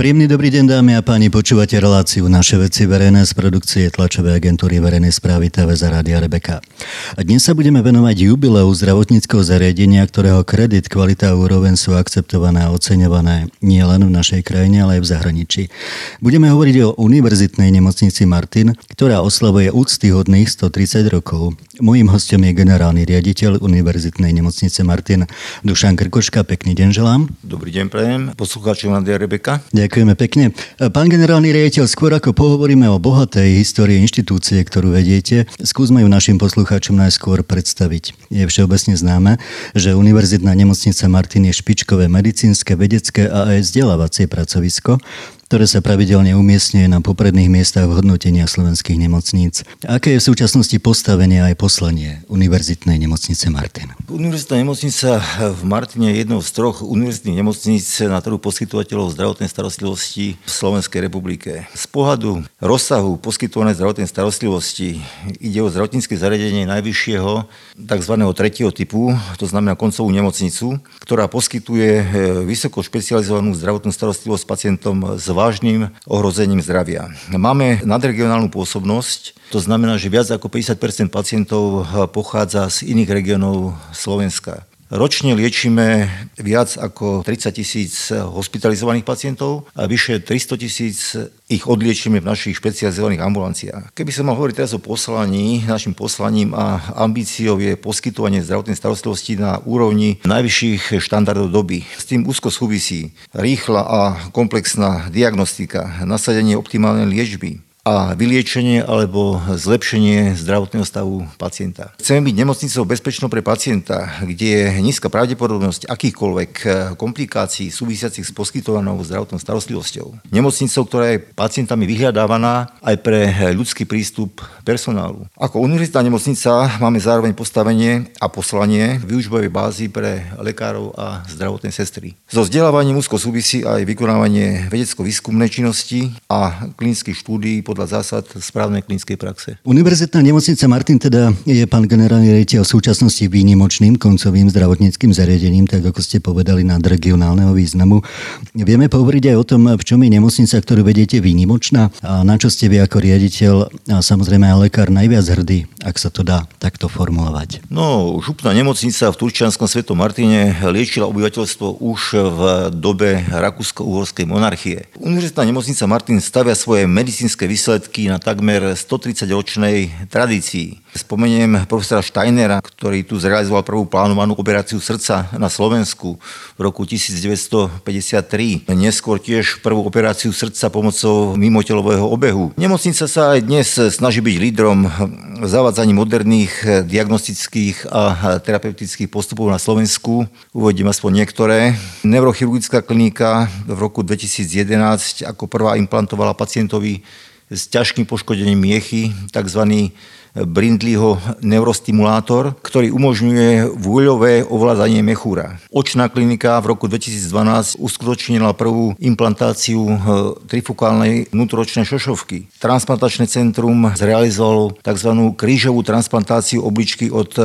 Príjemný dobrý deň dámy a páni, počúvate reláciu Naše veci verejné z produkcie tlačovej agentúry verejnej správy TV za Rádia Rebeka. A dnes sa budeme venovať jubileu zdravotníckého zariadenia, ktorého kredit, kvalita a úroveň sú akceptované a oceňované nie len v našej krajine, ale aj v zahraničí. Budeme hovoriť o univerzitnej nemocnici Martin, ktorá oslavuje úctyhodných 130 rokov. Mojím hostom je generálny riaditeľ Univerzitnej nemocnice Martin Dušan Krkoška. Pekný deň želám. Dobrý deň, prejem. Poslucháčom Rádia Rebeka. Ďakujeme pekne. Pán generálny riaditeľ, skôr ako pohovoríme o bohatej histórii inštitúcie, ktorú vediete, skúsme ju našim poslucháčom najskôr predstaviť. Je všeobecne známe, že Univerzitná nemocnica Martin je špičkové medicínske, vedecké a aj vzdelávacie pracovisko, ktoré sa pravidelne umiestňuje na popredných miestach hodnotenia slovenských nemocníc. Aké je v súčasnosti postavenie aj poslanie Univerzitnej nemocnice Martin? Univerzitná nemocnica v Martine je jednou z troch univerzitných nemocníc na trhu poskytovateľov zdravotnej starostlivosti v Slovenskej republike. Z pohľadu rozsahu poskytovanej zdravotnej starostlivosti ide o zdravotnícke zariadenie najvyššieho tzv. tretieho typu, to znamená koncovú nemocnicu, ktorá poskytuje eh, vysoko špecializovanú zdravotnú starostlivosť pacientom s vážnym ohrozením zdravia. Máme nadregionálnu pôsobnosť, to znamená, že viac ako 50% pacientov pochádza z iných regiónov Slovenska. Ročne liečíme viac ako 30 tisíc hospitalizovaných pacientov a vyše 300 tisíc ich odliečíme v našich špecializovaných ambulanciách. Keby som mal hovoriť teraz o poslaní, našim poslaním a ambíciou je poskytovanie zdravotnej starostlivosti na úrovni najvyšších štandardov doby. S tým úzko súvisí rýchla a komplexná diagnostika, nasadenie optimálnej liečby, a vyliečenie alebo zlepšenie zdravotného stavu pacienta. Chceme byť nemocnicou bezpečnou pre pacienta, kde je nízka pravdepodobnosť akýchkoľvek komplikácií súvisiacich s poskytovanou zdravotnou starostlivosťou. Nemocnicou, ktorá je pacientami vyhľadávaná aj pre ľudský prístup personálu. Ako univerzitná nemocnica máme zároveň postavenie a poslanie výučbovej bázy pre lekárov a zdravotné sestry. So vzdelávaním úzko súvisí aj vykonávanie vedecko-výskumnej činnosti a klinických štúdií podľa zásad správnej klinickej praxe. Univerzitná nemocnica Martin teda je pán generálny rejiteľ v súčasnosti výnimočným koncovým zdravotníckým zariadením, tak ako ste povedali, nad regionálneho významu. Vieme pohovoriť aj o tom, v čom je nemocnica, ktorú vediete výnimočná a na čo ste vy ako riaditeľ a samozrejme aj lekár najviac hrdý, ak sa to dá takto formulovať. No, župná nemocnica v Turčianskom svetom Martine liečila obyvateľstvo už v dobe Rakúsko-Uhorskej monarchie. Univerzitná nemocnica Martin stavia svoje medicínske výsledky na takmer 130-ročnej tradícii. Spomeniem profesora Steinera, ktorý tu zrealizoval prvú plánovanú operáciu srdca na Slovensku v roku 1953. Neskôr tiež prvú operáciu srdca pomocou mimotelového obehu. Nemocnica sa aj dnes snaží byť lídrom v zavádzaní moderných diagnostických a terapeutických postupov na Slovensku. Uvedím aspoň niektoré. Neurochirurgická klinika v roku 2011 ako prvá implantovala pacientovi s ťažkým poškodením miechy, tzv. Brindleyho neurostimulátor, ktorý umožňuje vôľové ovládanie mechúra. Očná klinika v roku 2012 uskutočnila prvú implantáciu e, trifokálnej vnútoročnej šošovky. Transplantačné centrum zrealizovalo tzv. krížovú transplantáciu obličky od e,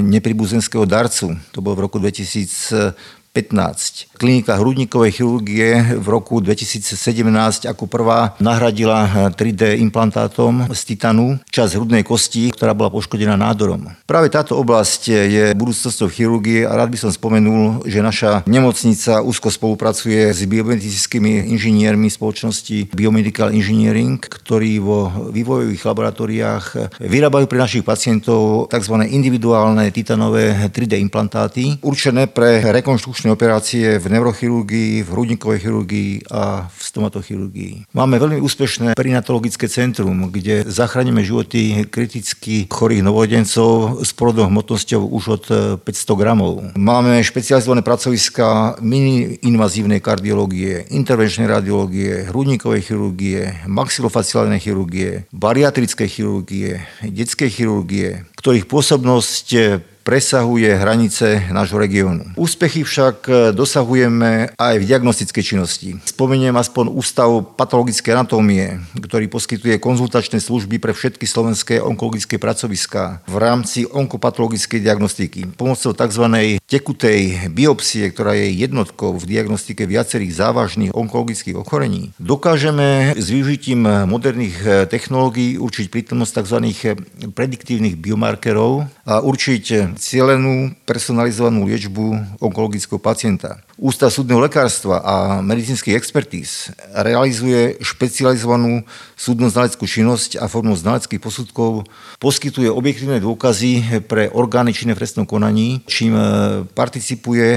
nepribuzenského darcu. To bolo v roku 2000 15. Klinika hrudníkovej chirurgie v roku 2017 ako prvá nahradila 3D implantátom z titanu časť hrudnej kosti, ktorá bola poškodená nádorom. Práve táto oblasť je budúcnosťou chirurgie a rád by som spomenul, že naša nemocnica úzko spolupracuje s biomedickými inžiniermi spoločnosti Biomedical Engineering, ktorí vo vývojových laboratóriách vyrábajú pre našich pacientov tzv. individuálne titanové 3D implantáty určené pre rekonštrukciu rekonštrukčné operácie v neurochirurgii, v hrudníkovej chirurgii a v stomatochirurgii. Máme veľmi úspešné perinatologické centrum, kde zachránime životy kriticky chorých novodencov s porodnou hmotnosťou už od 500 gramov. Máme špecializované pracoviska mini-invazívnej kardiológie, intervenčnej radiológie, hrudníkovej chirurgie, maxilofaciálnej chirurgie, bariatrickej chirurgie, detskej chirurgie, ktorých pôsobnosť presahuje hranice nášho regiónu. Úspechy však dosahujeme aj v diagnostickej činnosti. Spomeniem aspoň Ústav patologické anatómie, ktorý poskytuje konzultačné služby pre všetky slovenské onkologické pracoviská v rámci onkopatologickej diagnostiky. Pomocou tzv. tekutej biopsie, ktorá je jednotkou v diagnostike viacerých závažných onkologických ochorení, dokážeme s využitím moderných technológií určiť prítomnosť tzv. prediktívnych biomarkerov a určiť cielenú personalizovanú liečbu onkologického pacienta. Ústav súdneho lekárstva a medicínskych expertíz realizuje špecializovanú súdno-znaleckú činnosť a formou znaleckých posudkov poskytuje objektívne dôkazy pre orgány činné v trestnom konaní, čím participuje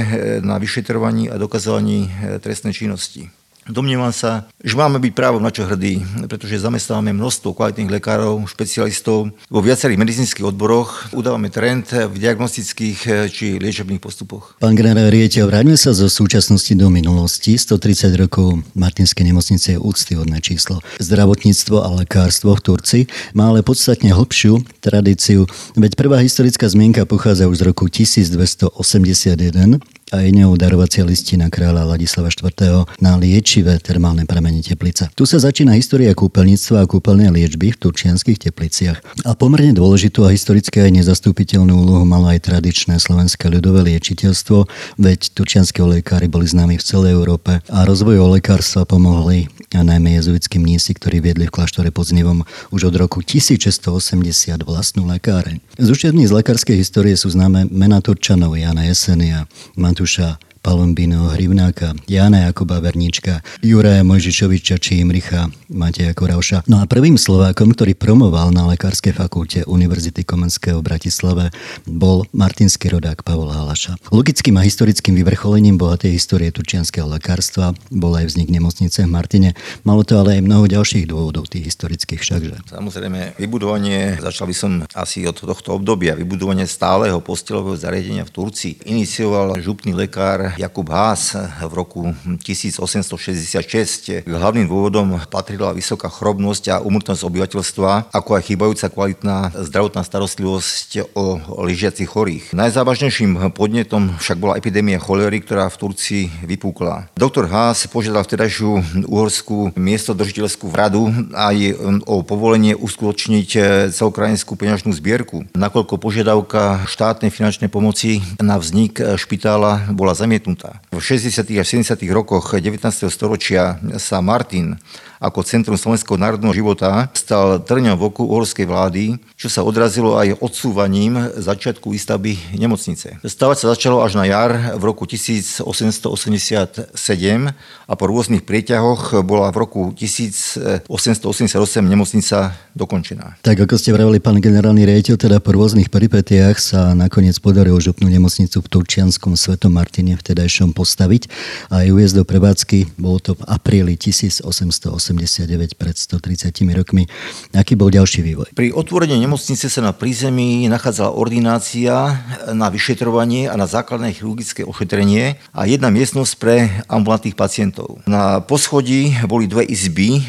na vyšetrovaní a dokazovaní trestnej činnosti. Domnievam sa, že máme byť právom na čo hrdí, pretože zamestnávame množstvo kvalitných lekárov, špecialistov vo viacerých medicínskych odboroch, udávame trend v diagnostických eh, či liečebných postupoch. Pán generál Rieťo, vráťme sa zo súčasnosti do minulosti. 130 rokov Martinskej nemocnice je úctyhodné číslo. Zdravotníctvo a lekárstvo v Turci má ale podstatne hlbšiu tradíciu, veď prvá historická zmienka pochádza už z roku 1281 a je ňou darovacia listina kráľa Ladislava IV. na liečivé termálne pramene Teplica. Tu sa začína história kúpeľníctva a kúpeľnej liečby v turčianských tepliciach. A pomerne dôležitú a historicky aj nezastupiteľnú úlohu malo aj tradičné slovenské ľudové liečiteľstvo, veď turčianské lekári boli známi v celej Európe a rozvoju lekárstva pomohli a najmä jezuitskí mnísi, ktorí viedli v kláštore pod Znevom už od roku 1680 vlastnú lekáreň. Z učební z lekárskej histórie sú známe mená Turčanov Jana Jesenia, توشه. Palombino Hrivnáka, Jana Jakoba Vernička, Juraja Mojžišoviča či Imricha Mateja Koravša. No a prvým Slovákom, ktorý promoval na Lekárskej fakulte Univerzity Komenského v Bratislave, bol martinský rodák Pavol Halaša. Logickým a historickým vyvrcholením bohatej histórie turčianského lekárstva bol aj vznik nemocnice v Martine. Malo to ale aj mnoho ďalších dôvodov, tých historických všakže. Samozrejme, vybudovanie, začal by som asi od tohto obdobia, vybudovanie stáleho postelového zariadenia v Turcii inicioval župný lekár Jakub Haas v roku 1866. K hlavným dôvodom patrila vysoká chrobnosť a umrtnosť obyvateľstva, ako aj chýbajúca kvalitná zdravotná starostlivosť o ležiacich chorých. Najzávažnejším podnetom však bola epidémia cholery, ktorá v Turcii vypúkla. Doktor Haas požiadal vtedajšiu uhorskú miestodržiteľskú radu aj o povolenie uskutočniť celokrajinskú peňažnú zbierku, nakoľko požiadavka štátnej finančnej pomoci na vznik špitála bola zamietnutá zamietnutá. V 60. a 70. rokoch 19. storočia sa Martin ako centrum slovenského národného života stal trňom v oku uhorskej vlády, čo sa odrazilo aj odsúvaním začiatku výstavby nemocnice. Stavať sa začalo až na jar v roku 1887 a po rôznych prieťahoch bola v roku 1888 nemocnica dokončená. Tak ako ste vravili, pán generálny riaditeľ, teda po rôznych peripetiách sa nakoniec podarilo župnú nemocnicu v Turčianskom Svetom Martine vtedajšom postaviť a aj uviezť do prevádzky. Bolo to v apríli 1888 89 pred 130 rokmi. Aký bol ďalší vývoj? Pri otvorení nemocnice sa na prízemí nachádzala ordinácia na vyšetrovanie a na základné chirurgické ošetrenie a jedna miestnosť pre ambulantných pacientov. Na poschodí boli dve izby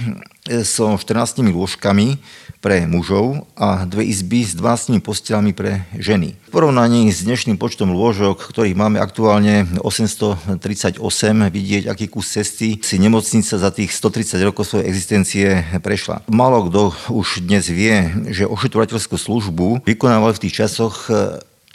so 14 lôžkami, pre mužov a dve izby s 12 postelami pre ženy. V porovnaní s dnešným počtom lôžok, ktorých máme aktuálne 838, vidieť, aký kus cesty si nemocnica za tých 130 rokov svojej existencie prešla. Málo kto už dnes vie, že ošetrovateľskú službu vykonával v tých časoch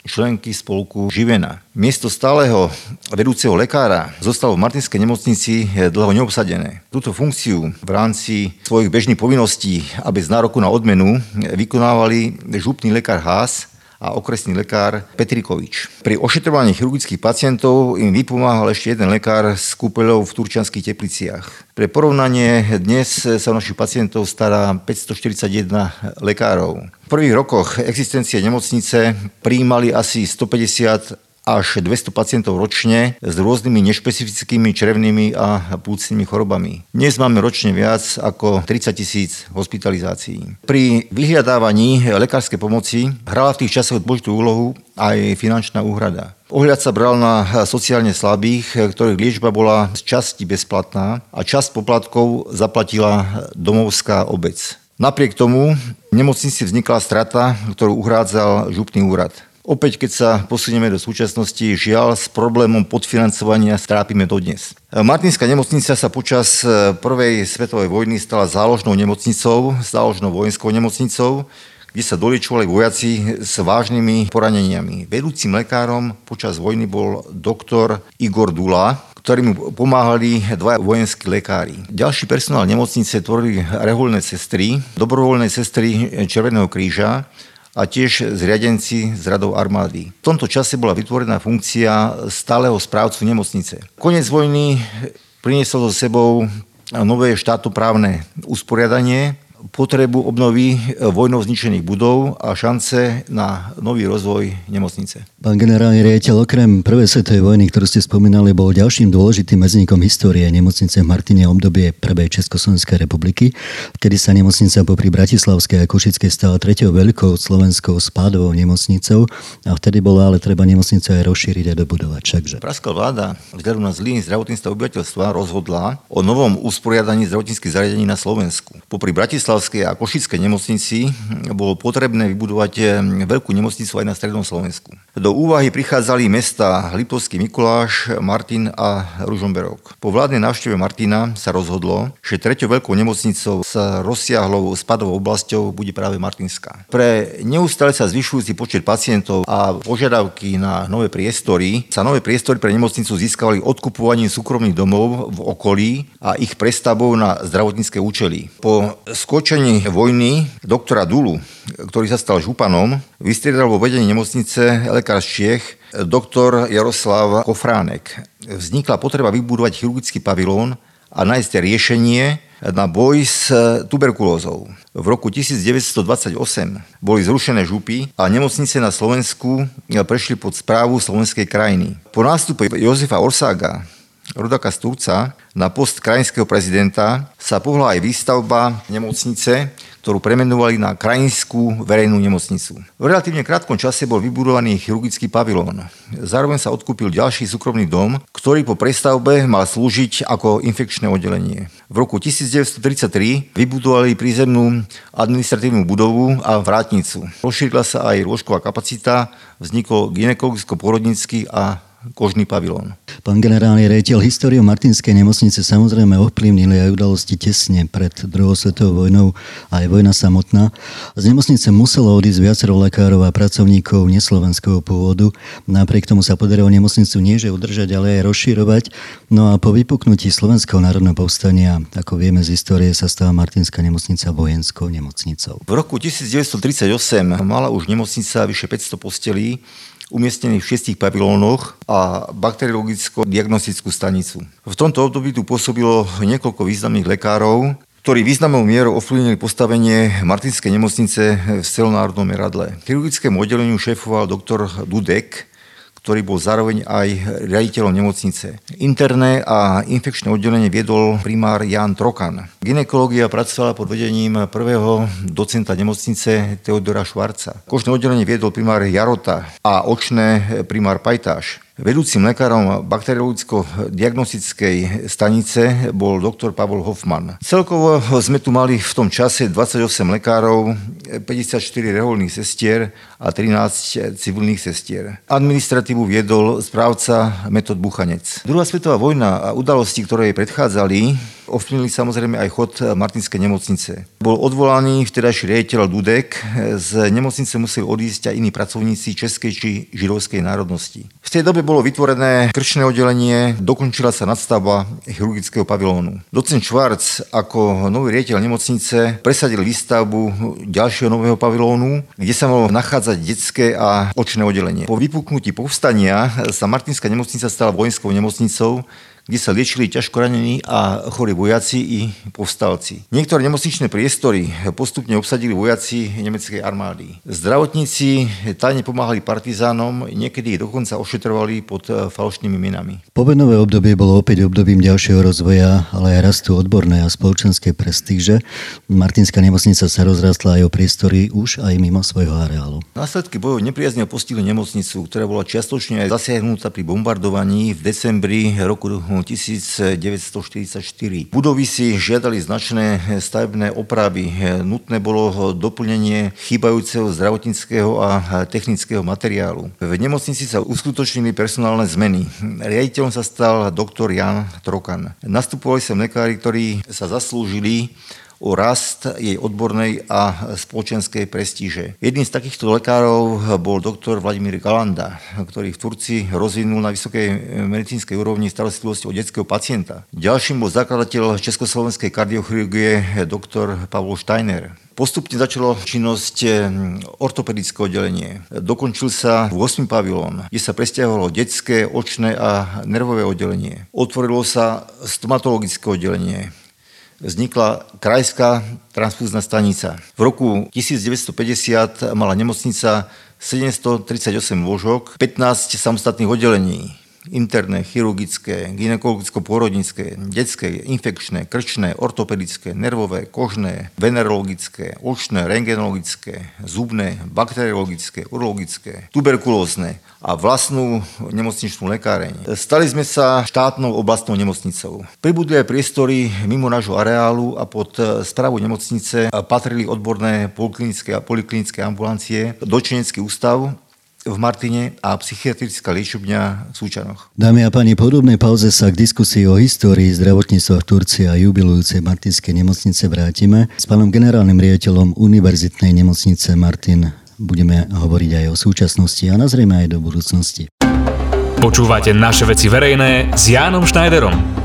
členky spolku Živena. Miesto stáleho vedúceho lekára zostalo v Martinskej nemocnici dlho neobsadené. Túto funkciu v rámci svojich bežných povinností a bez nároku na odmenu vykonávali župný lekár Haas a okresný lekár Petrikovič. Pri ošetrovaní chirurgických pacientov im vypomáhal ešte jeden lekár z kúpeľov v Turčianských tepliciach. Pre porovnanie dnes sa o našich pacientov stará 541 lekárov. V prvých rokoch existencie nemocnice prijímali asi 150 až 200 pacientov ročne s rôznymi nešpecifickými črevnými a plúcnymi chorobami. Dnes máme ročne viac ako 30 tisíc hospitalizácií. Pri vyhľadávaní lekárskej pomoci hrala v tých časoch dôležitú úlohu aj finančná úhrada. Ohľad sa bral na sociálne slabých, ktorých liečba bola z časti bezplatná a časť poplatkov zaplatila domovská obec. Napriek tomu v nemocnici vznikla strata, ktorú uhrádzal župný úrad. Opäť, keď sa posunieme do súčasnosti, žiaľ s problémom podfinancovania strápime dodnes. Martinská nemocnica sa počas prvej svetovej vojny stala záložnou nemocnicou, záložnou vojenskou nemocnicou, kde sa doliečovali vojaci s vážnymi poraneniami. Vedúcim lekárom počas vojny bol doktor Igor Dula, ktorým pomáhali dva vojenskí lekári. Ďalší personál nemocnice tvorili reholné sestry, dobrovoľné sestry Červeného kríža a tiež zriadenci z radov armády. V tomto čase bola vytvorená funkcia stáleho správcu nemocnice. Konec vojny priniesol so sebou nové štátoprávne usporiadanie, potrebu obnovy vojnou zničených budov a šance na nový rozvoj nemocnice. Pán generálny riaditeľ, okrem prvej svetovej vojny, ktorú ste spomínali, bol ďalším dôležitým medzníkom histórie nemocnice v Martine obdobie prvej Československej republiky, kedy sa nemocnica popri Bratislavskej a Košickej stala tretou veľkou slovenskou spádovou nemocnicou a vtedy bolo ale treba nemocnicu aj rozšíriť a dobudovať. Všakže. Pražská vláda vzhľadom na zlý zdravotný stav obyvateľstva rozhodla o novom usporiadaní zdravotníckých zariadení na Slovensku. Popri Bratislav Bratislavskej a Košickej nemocnici bolo potrebné vybudovať eh, veľkú nemocnicu aj na Strednom Slovensku. Do úvahy prichádzali mesta Liptovský Mikuláš, Martin a Ružomberok. Po vládnej návšteve Martina sa rozhodlo, že treťou veľkou nemocnicou s rozsiahlou spadovou oblasťou bude práve Martinská. Pre neustále sa zvyšujúci počet pacientov a požiadavky na nové priestory sa nové priestory pre nemocnicu získavali odkupovaním súkromných domov v okolí a ich prestavbou na zdravotnícke účely. Po skôr ukončení vojny doktora Dulu, ktorý sa stal županom, vystriedal vo vedení nemocnice lekár z Čiech doktor Jaroslav Kofránek. Vznikla potreba vybudovať chirurgický pavilón a nájsť riešenie na boj s tuberkulózou. V roku 1928 boli zrušené župy a nemocnice na Slovensku prešli pod správu slovenskej krajiny. Po nástupe Jozefa Orsága Rudaka Stúca na post krajinského prezidenta sa pohla aj výstavba nemocnice, ktorú premenovali na krajinskú verejnú nemocnicu. V relatívne krátkom čase bol vybudovaný chirurgický pavilón. Zároveň sa odkúpil ďalší súkromný dom, ktorý po prestavbe mal slúžiť ako infekčné oddelenie. V roku 1933 vybudovali prízemnú administratívnu budovu a vrátnicu. Rozšírila sa aj lôžková kapacita, vznikol ginekologicko-porodnícky a kožný pavilón. Pán generálny rejiteľ, históriu Martinskej nemocnice samozrejme ovplyvnili aj udalosti tesne pred druhou svetovou vojnou a aj vojna samotná. Z nemocnice muselo odísť viacero lekárov a pracovníkov neslovenského pôvodu. Napriek tomu sa podarilo nemocnicu nie že udržať, ale aj rozširovať. No a po vypuknutí Slovenského národného povstania, ako vieme z histórie, sa stala Martinská nemocnica vojenskou nemocnicou. V roku 1938 mala už nemocnica vyše 500 postelí, umiestnený v šiestich pavilónoch a bakteriologicko-diagnostickú stanicu. V tomto období tu pôsobilo niekoľko významných lekárov, ktorí významnou mierou ovplyvnili postavenie Martinskej nemocnice v celonárodnom meradle. Chirurgickému oddeleniu šéfoval doktor Dudek, ktorý bol zároveň aj riaditeľom nemocnice. Interné a infekčné oddelenie viedol primár Jan Trokan. Ginekológia pracovala pod vedením prvého docenta nemocnice Teodora Švarca. Kožné oddelenie viedol primár Jarota a očné primár Pajtáš. Vedúcim lekárom bakteriologicko-diagnostickej stanice bol doktor Pavol Hoffman. Celkovo sme tu mali v tom čase 28 lekárov, 54 reholných sestier a 13 civilných sestier. Administratívu viedol správca Metod Buchanec. Druhá svetová vojna a udalosti, ktoré jej predchádzali, ovplyvnili samozrejme aj chod Martinskej nemocnice. Bol odvolaný vtedajší riaditeľ Dudek, z nemocnice museli odísť aj iní pracovníci českej či židovskej národnosti. V tej dobe bolo vytvorené krčné oddelenie, dokončila sa nadstavba chirurgického pavilónu. Docent Schwarz ako nový riaditeľ nemocnice presadil výstavbu ďalšieho nového pavilónu, kde sa malo nachádzať detské a očné oddelenie. Po vypuknutí povstania sa Martinská nemocnica stala vojenskou nemocnicou, kde sa liečili ťažko ranení a chorí vojaci i povstalci. Niektoré nemocničné priestory postupne obsadili vojaci nemeckej armády. Zdravotníci tajne pomáhali partizánom, niekedy ich dokonca ošetrovali pod falošnými menami. Povednové obdobie bolo opäť obdobím ďalšieho rozvoja, ale aj rastu odbornej a spoločenskej prestíže. Martinská nemocnica sa rozrastla aj o priestory už aj mimo svojho areálu. Následky bojov nepriazne postihli nemocnicu, ktorá bola čiastočne aj zasiahnutá pri bombardovaní v decembri roku 1944. Budovy si žiadali značné stavebné opravy. Nutné bolo doplnenie chýbajúceho zdravotníckého a technického materiálu. V nemocnici sa uskutočnili personálne zmeny. Riaditeľom sa stal doktor Jan Trokan. Nastupovali sem lekári, ktorí sa zaslúžili o rast jej odbornej a spoločenskej prestíže. Jedným z takýchto lekárov bol doktor Vladimír Galanda, ktorý v Turcii rozvinul na vysokej medicínskej úrovni starostlivosti o detského pacienta. Ďalším bol zakladateľ československej kardiochirurgie doktor Pavol Steiner. Postupne začalo činnosť hm, ortopedické oddelenie. Dokončil sa 8. pavilón, kde sa presťahovalo detské, očné a nervové oddelenie. Otvorilo sa stomatologické oddelenie vznikla krajská transfúzna stanica. V roku 1950 mala nemocnica 738 lôžok, 15 samostatných oddelení interné, chirurgické, gynekologicko-pôrodnické, detské, infekčné, krčné, ortopedické, nervové, kožné, venerologické, očné, rengenologické, zubné, bakteriologické, urologické, tuberkulózne a vlastnú nemocničnú lekáreň. Stali sme sa štátnou oblastnou nemocnicou. Pribudli aj priestory mimo nášho areálu a pod správu nemocnice patrili odborné poliklinické a poliklinické ambulancie, dočenecký ústav v Martine a psychiatrická liečebňa v Súčanoch. Dámy a páni, podobnej pauze sa k diskusii o histórii zdravotníctva v Turcii a jubilujúcej Martinskej nemocnice vrátime. S pánom generálnym riaditeľom Univerzitnej nemocnice Martin budeme hovoriť aj o súčasnosti a nazrieme aj do budúcnosti. Počúvate naše veci verejné s Jánom Schneiderom.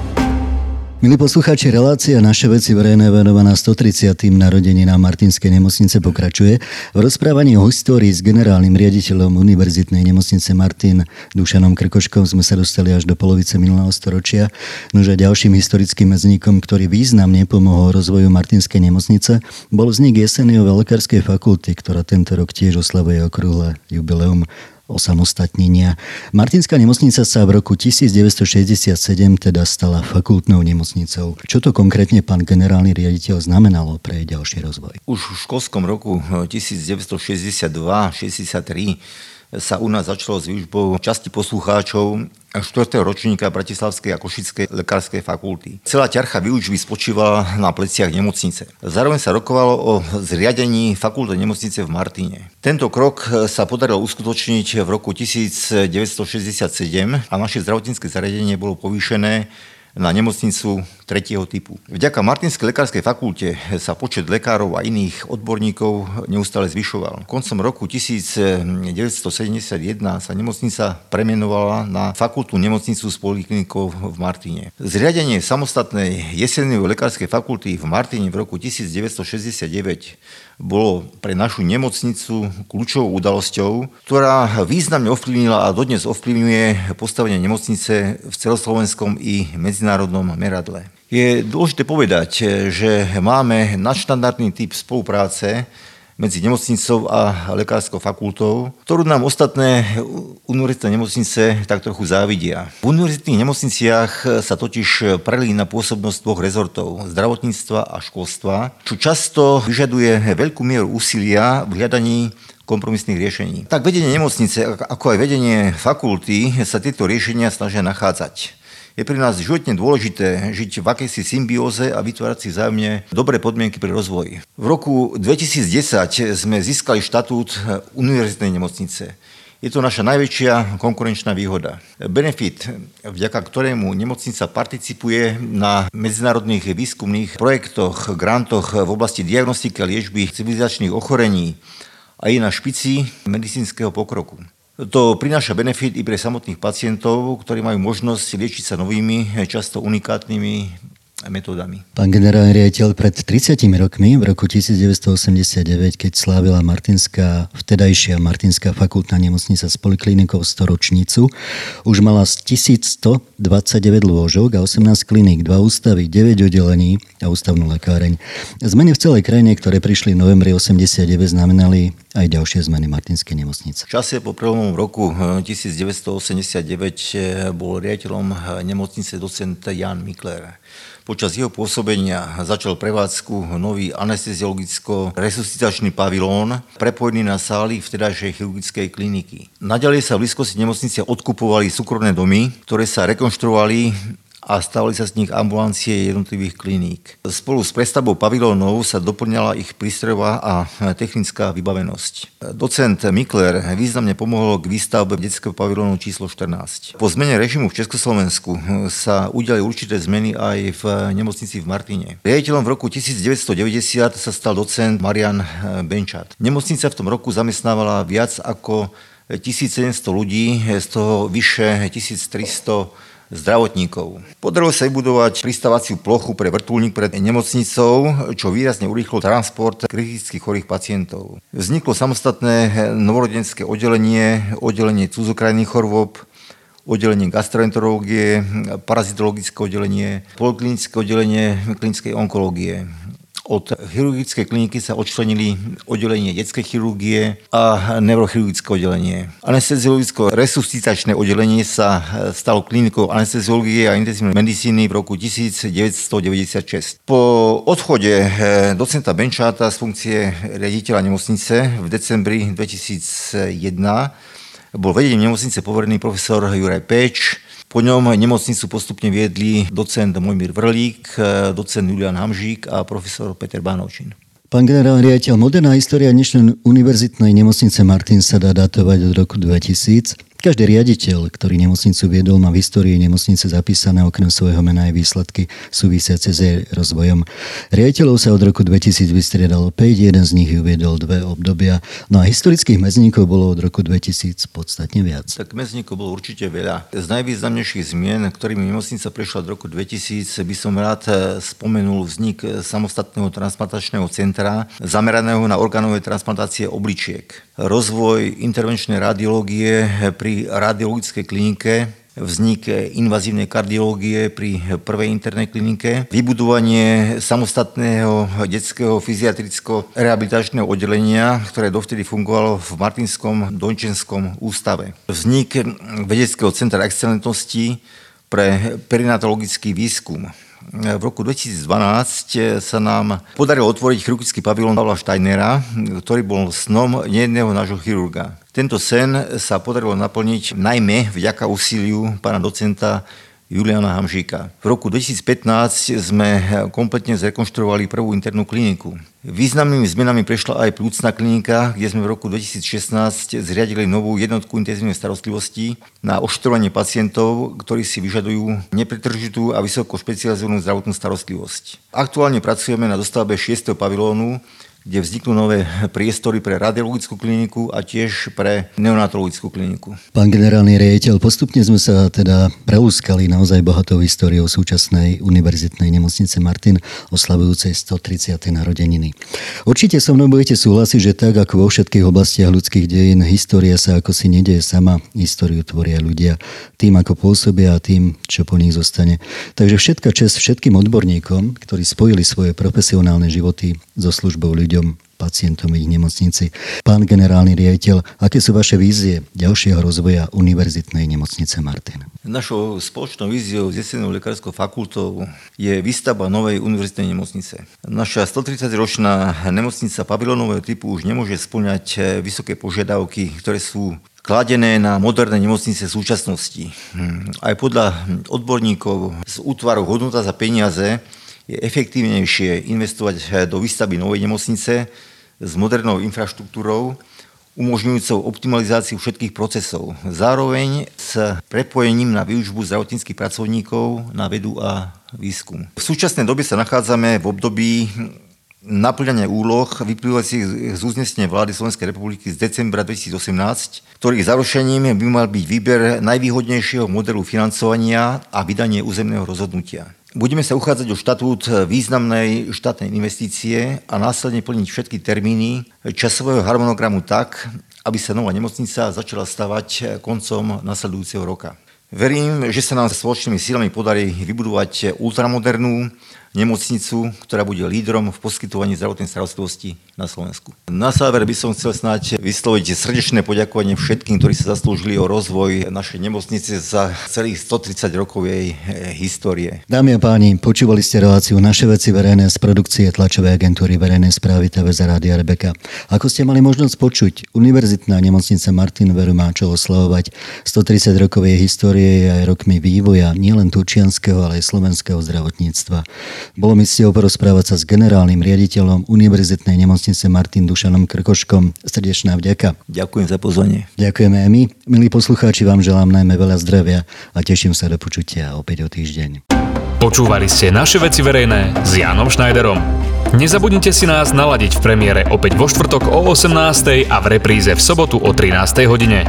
Milí poslucháči, relácia Naše veci verejné venovaná 130. narodeninám Martinskej nemocnice pokračuje. V rozprávaní o histórii s generálnym riaditeľom Univerzitnej nemocnice Martin Dušanom Krkoškom sme sa dostali až do polovice minulého storočia. Nože ďalším historickým medzníkom, ktorý významne pomohol rozvoju Martinskej nemocnice, bol vznik Jeseniovej lekárskej fakulty, ktorá tento rok tiež oslavuje okrúhle jubileum osamostatnenia. Martinská nemocnica sa v roku 1967 teda stala fakultnou nemocnicou. Čo to konkrétne pán generálny riaditeľ znamenalo pre ďalší rozvoj? Už v školskom roku 1962-63 sa u nás začalo s výučbou časti poslucháčov 4. ročníka Bratislavskej a Košickej lekárskej fakulty. Celá ťarcha výučby spočívala na pleciach nemocnice. Zároveň sa rokovalo o zriadení fakulty nemocnice v Martine. Tento krok sa podarilo uskutočniť v roku 1967 a naše zdravotnícke zariadenie bolo povýšené na nemocnicu tretieho typu. Vďaka Martinskej lekárskej fakulte sa počet lekárov a iných odborníkov neustále zvyšoval. Koncom roku 1971 sa nemocnica premenovala na fakultú nemocnicu s poliklinikou v Martine. Zriadenie samostatnej jesennej lekárskej fakulty v Martine v roku 1969 bolo pre našu nemocnicu kľúčovou udalosťou, ktorá významne ovplyvnila a dodnes ovplyvňuje postavenie nemocnice v celoslovenskom i medzinárodnom meradle. Je dôležité povedať, že máme nadštandardný typ spolupráce medzi nemocnicou a lekárskou fakultou, ktorú nám ostatné univerzitné nemocnice tak trochu závidia. V univerzitných nemocniciach sa totiž prelína pôsobnosť dvoch rezortov, zdravotníctva a školstva, čo často vyžaduje veľkú mieru úsilia v hľadaní kompromisných riešení. Tak vedenie nemocnice, ako aj vedenie fakulty sa tieto riešenia snažia nachádzať je pre nás životne dôležité žiť v akejsi symbióze a vytvárať si vzájomne dobré podmienky pre rozvoj. V roku 2010 sme získali štatút univerzitnej nemocnice. Je to naša najväčšia konkurenčná výhoda. Benefit, vďaka ktorému nemocnica participuje na medzinárodných výskumných projektoch, grantoch v oblasti diagnostiky a liečby civilizačných ochorení a je na špici medicínskeho pokroku. To prináša benefit i pre samotných pacientov, ktorí majú možnosť liečiť sa novými, často unikátnymi metódami. Pán generálny riaditeľ, pred 30 rokmi, v roku 1989, keď slávila Martinská, vtedajšia Martinská fakultná nemocnica s poliklinikou storočnicu, už mala 1129 lôžok a 18 kliník, 2 ústavy, 9 oddelení a ústavnú lekáreň. Zmeny v celej krajine, ktoré prišli v novembri 89, znamenali aj ďalšie zmeny Martinskej nemocnice. V čase po prvom roku 1989 eh, bol riaditeľom eh, nemocnice docent Jan Mikler. Počas jeho pôsobenia začal prevádzku nový anesteziologicko-resuscitačný pavilón, prepojený na sály vtedajšej chirurgickej kliniky. Naďalej sa v blízkosti nemocnice odkupovali súkromné domy, ktoré sa rekonštruovali a stavali sa z nich ambulancie jednotlivých kliník. Spolu s prestavbou pavilónov sa doplňala ich prístrojová a technická vybavenosť. Docent Mikler významne pomohol k výstavbe detského pavilónu číslo 14. Po zmene režimu v Československu sa udiali určité zmeny aj v nemocnici v Martine. Riaditeľom v roku 1990 sa stal docent Marian Benčat. Nemocnica v tom roku zamestnávala viac ako 1700 ľudí, z toho vyše 1300 zdravotníkov. Podarilo sa vybudovať pristávaciu plochu pre vrtulník pred nemocnicou, čo výrazne urýchlo transport kritických chorých pacientov. Vzniklo samostatné novorodenské oddelenie, oddelenie cudzokrajných chorôb, oddelenie gastroenterológie, parazitologické oddelenie, poliklinické oddelenie klinickej onkológie. Od chirurgickej kliniky sa odčlenili oddelenie detskej chirurgie a neurochirurgické oddelenie. Anesteziologicko-resuscitačné oddelenie sa stalo klinikou anesteziológie a intenzívnej medicíny v roku 1996. Po odchode eh, docenta Benčáta z funkcie riaditeľa nemocnice v decembri 2001 bol vedením nemocnice poverený profesor Juraj Peč, po ňom nemocnicu postupne viedli docent Mojmír Vrlík, docent Julian Hamžík a profesor Peter Bánovčin. Pán generálny riaditeľ, moderná história dnešnej univerzitnej nemocnice Martin sa dá datovať od roku 2000. Každý riaditeľ, ktorý nemocnicu viedol, má v histórii nemocnice zapísané okrem svojho mena aj výsledky súvisiace s rozvojom. Riaditeľov sa od roku 2000 vystriedalo 5, jeden z nich uviedol dve obdobia, no a historických medzníkov bolo od roku 2000 podstatne viac. Tak medzníkov bolo určite veľa. Z najvýznamnejších zmien, ktorými nemocnica prešla od roku 2000, by som rád eh, spomenul vznik samostatného transplantačného centra zameraného na orgánové transplantácie obličiek. Rozvoj intervenčnej radiológie pri radiologickej klinike vznik invazívnej kardiológie pri prvej internej klinike, vybudovanie samostatného detského fyziatricko-rehabilitačného oddelenia, ktoré dovtedy fungovalo v Martinskom Dončenskom ústave. Vznik vedeckého centra excelentnosti pre perinatologický výskum v roku 2012 sa nám podarilo otvoriť chirurgický pavilón Pavla Steinera, ktorý bol snom nejedného nášho chirurga. Tento sen sa podarilo naplniť najmä vďaka úsiliu pána docenta Juliana Hamžíka. V roku 2015 sme kompletne zrekonštruovali prvú internú kliniku. Významnými zmenami prešla aj plúcna klinika, kde sme v roku 2016 zriadili novú jednotku intenzívnej starostlivosti na oštrovanie pacientov, ktorí si vyžadujú nepretržitú a vysoko špecializovanú zdravotnú starostlivosť. Aktuálne pracujeme na dostavbe 6. pavilónu, kde vzniknú nové priestory pre radiologickú kliniku a tiež pre neonatologickú kliniku. Pán generálny riaditeľ, postupne sme sa teda preúskali naozaj bohatou históriou súčasnej univerzitnej nemocnice Martin, oslavujúcej 130. narodeniny. Určite so mnou budete súhlasiť, že tak ako vo všetkých oblastiach ľudských dejín, história sa ako si nedieje sama, históriu tvoria ľudia tým, ako pôsobia a tým, čo po nich zostane. Takže všetka čest všetkým odborníkom, ktorí spojili svoje profesionálne životy so službou ľuďom ľuďom, pacientom ich nemocnici. Pán generálny riaditeľ, aké sú vaše vízie ďalšieho rozvoja Univerzitnej nemocnice Martin? Našou spoločnou víziou s Jesenou lekárskou fakultou je výstavba novej univerzitnej nemocnice. Naša 130-ročná nemocnica pavilónového typu už nemôže splňať vysoké požiadavky, ktoré sú kladené na moderné nemocnice v súčasnosti. Aj podľa odborníkov z útvaru hodnota za peniaze je efektívnejšie investovať do výstavby novej nemocnice s modernou infraštruktúrou, umožňujúcou optimalizáciu všetkých procesov. Zároveň s prepojením na výužbu zdravotníckých pracovníkov na vedu a výskum. V súčasnej dobe sa nachádzame v období naplňania úloh vyplývajúcich z uznesenia vlády Slovenskej republiky z decembra 2018, ktorých zarušením by mal byť výber najvýhodnejšieho modelu financovania a vydanie územného rozhodnutia. Budeme sa uchádzať o štatút významnej štátnej investície a následne plniť všetky termíny časového harmonogramu tak, aby sa nová nemocnica začala stavať koncom nasledujúceho roka. Verím, že sa nám spoločnými silami podarí vybudovať ultramodernú nemocnicu, ktorá bude lídrom v poskytovaní zdravotnej starostlivosti na Slovensku. Na záver by som chcel snáď vysloviť srdečné poďakovanie všetkým, ktorí sa zaslúžili o rozvoj našej nemocnice za celých 130 rokov jej eh, histórie. Dámy a páni, počúvali ste reláciu Naše veci verejné z produkcie tlačovej agentúry verejnej správy TV za Rádia Rebeka. Ako ste mali možnosť počuť, Univerzitná nemocnica Martin Veru má čo oslavovať 130 rokov jej histórie aj rokmi vývoja nielen turčianského, ale aj slovenského zdravotníctva. Bolo mi cťou porozprávať sa s generálnym riaditeľom Univerzitnej nemocnice Martin Dušanom Krkoškom. Srdečná vďaka. Ďakujem za pozvanie. Ďakujeme aj my. Milí poslucháči, vám želám najmä veľa zdravia a teším sa do počutia opäť o týždeň. Počúvali ste naše veci verejné s Jánom Schneiderom. Nezabudnite si nás naladiť v premiére opäť vo štvrtok o 18.00 a v repríze v sobotu o 13.00 hodine.